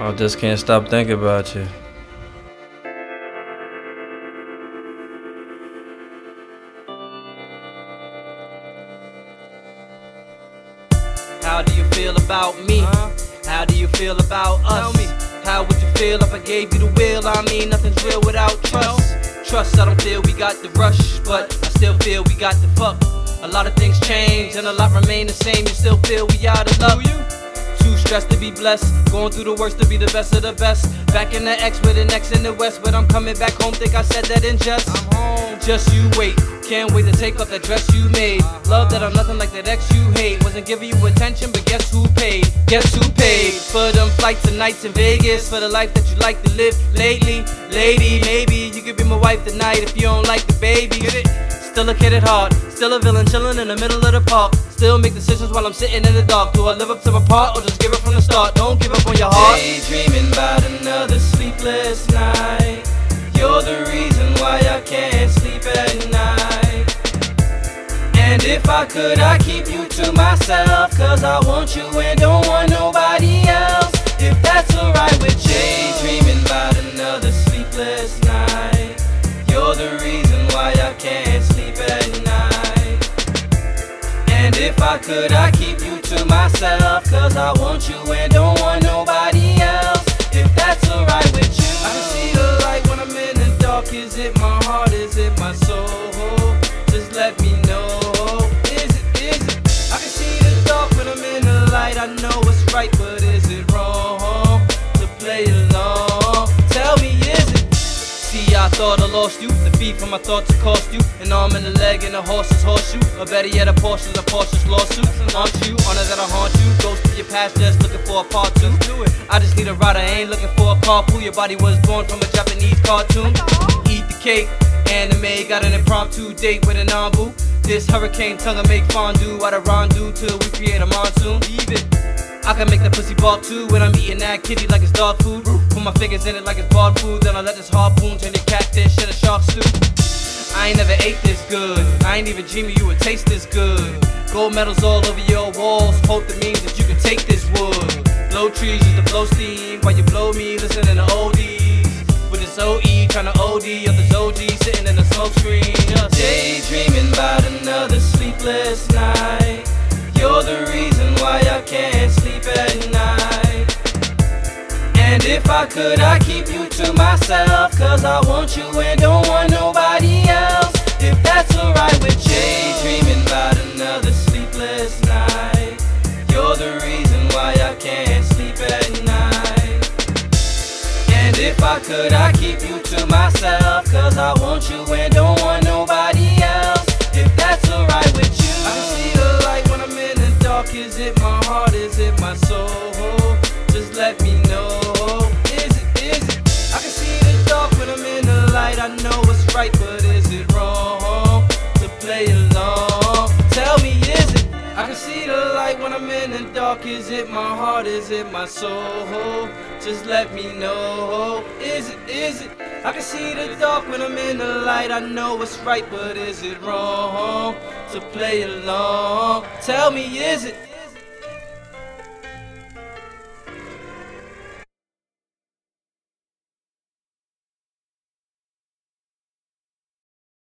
I just can't stop thinking about you. How do you feel about me? How do you feel about us? How would you feel if I gave you the will? I mean, nothing's real without trust. Trust, I don't feel we got the rush, but I still feel we got the fuck. A lot of things change and a lot remain the same. You still feel we out of luck. Too stressed to be blessed. Going through the worst to be the best of the best. Back in the X with an X in the West, but I'm coming back home. Think I said that in jest. I'm home. Just you wait. Can't wait to take off that dress you made. Love that I'm nothing like that ex you hate. Wasn't giving you attention, but guess who paid? Guess who paid for them flights and nights in Vegas? For the life that you like to live lately, lady. Maybe you could be my wife tonight if you don't like the baby. Get it? Still a kid at heart, still a villain chilling in the middle of the park. Still make decisions while I'm sitting in the dark. Do I live up to my part or just give it from the start? Don't give up on your heart. Daydreaming about another sleepless night. You're the reason why I can't sleep at night. And if I could, I'd keep you to myself. Cause I want you and don't want nobody else. If that's alright with you. If I could, I'd keep you to myself. Cause I want you and don't want nobody else. If that's alright with you. I can see the light when I'm in the dark. Is it my heart? Is it my soul? Just let me know. Is it, is it? I can see the dark when I'm in the light. I know it's right, but is it thought I lost you. The feet from my thoughts to cost you. An arm and a leg and a horse's horseshoe. Or better yet, a Porsche's a Porsche's lawsuit. Aren't you? Honor that I haunt you. Ghost of your past, just looking for a part two. Do it. I just need a rider, I ain't looking for a carpool. Your body was born from a Japanese cartoon. Eat the cake. Anime got an impromptu date with an Nambu. This hurricane tongue I make fondue out of rondu till we create a monsoon. It. I can make the pussy bark too when I'm eating that kitty like it's dog food. Put my fingers in it like it's barred food. Then I let this harpoon turn to catfish in a shark stew. I ain't never ate this good. I ain't even dreaming you would taste this good. Gold medals all over your walls. Hope that means that you can take this wood. Blow trees just to blow steam while you blow me. Listening to the oldies. With this OE trying to OD of this OG sitting in the smoke screen. Just daydreaming about another sleepless night. If I could, I'd keep you to myself. Cause I want you and don't want nobody else. If that's alright with you. Daydreaming about another sleepless night. You're the reason why I can't sleep at night. And if I could, I'd keep you to myself. Cause I want you and don't want nobody else. If that's alright with you. I see the light when I'm in the dark. Is it my heart? Is it my soul? Just let me know. Can see the light when I'm in the dark. Is it my heart? Is it my soul? Just let me know. Is it, is it? I can see the dark when I'm in the light. I know it's right, but is it wrong to play along? Tell me, is it?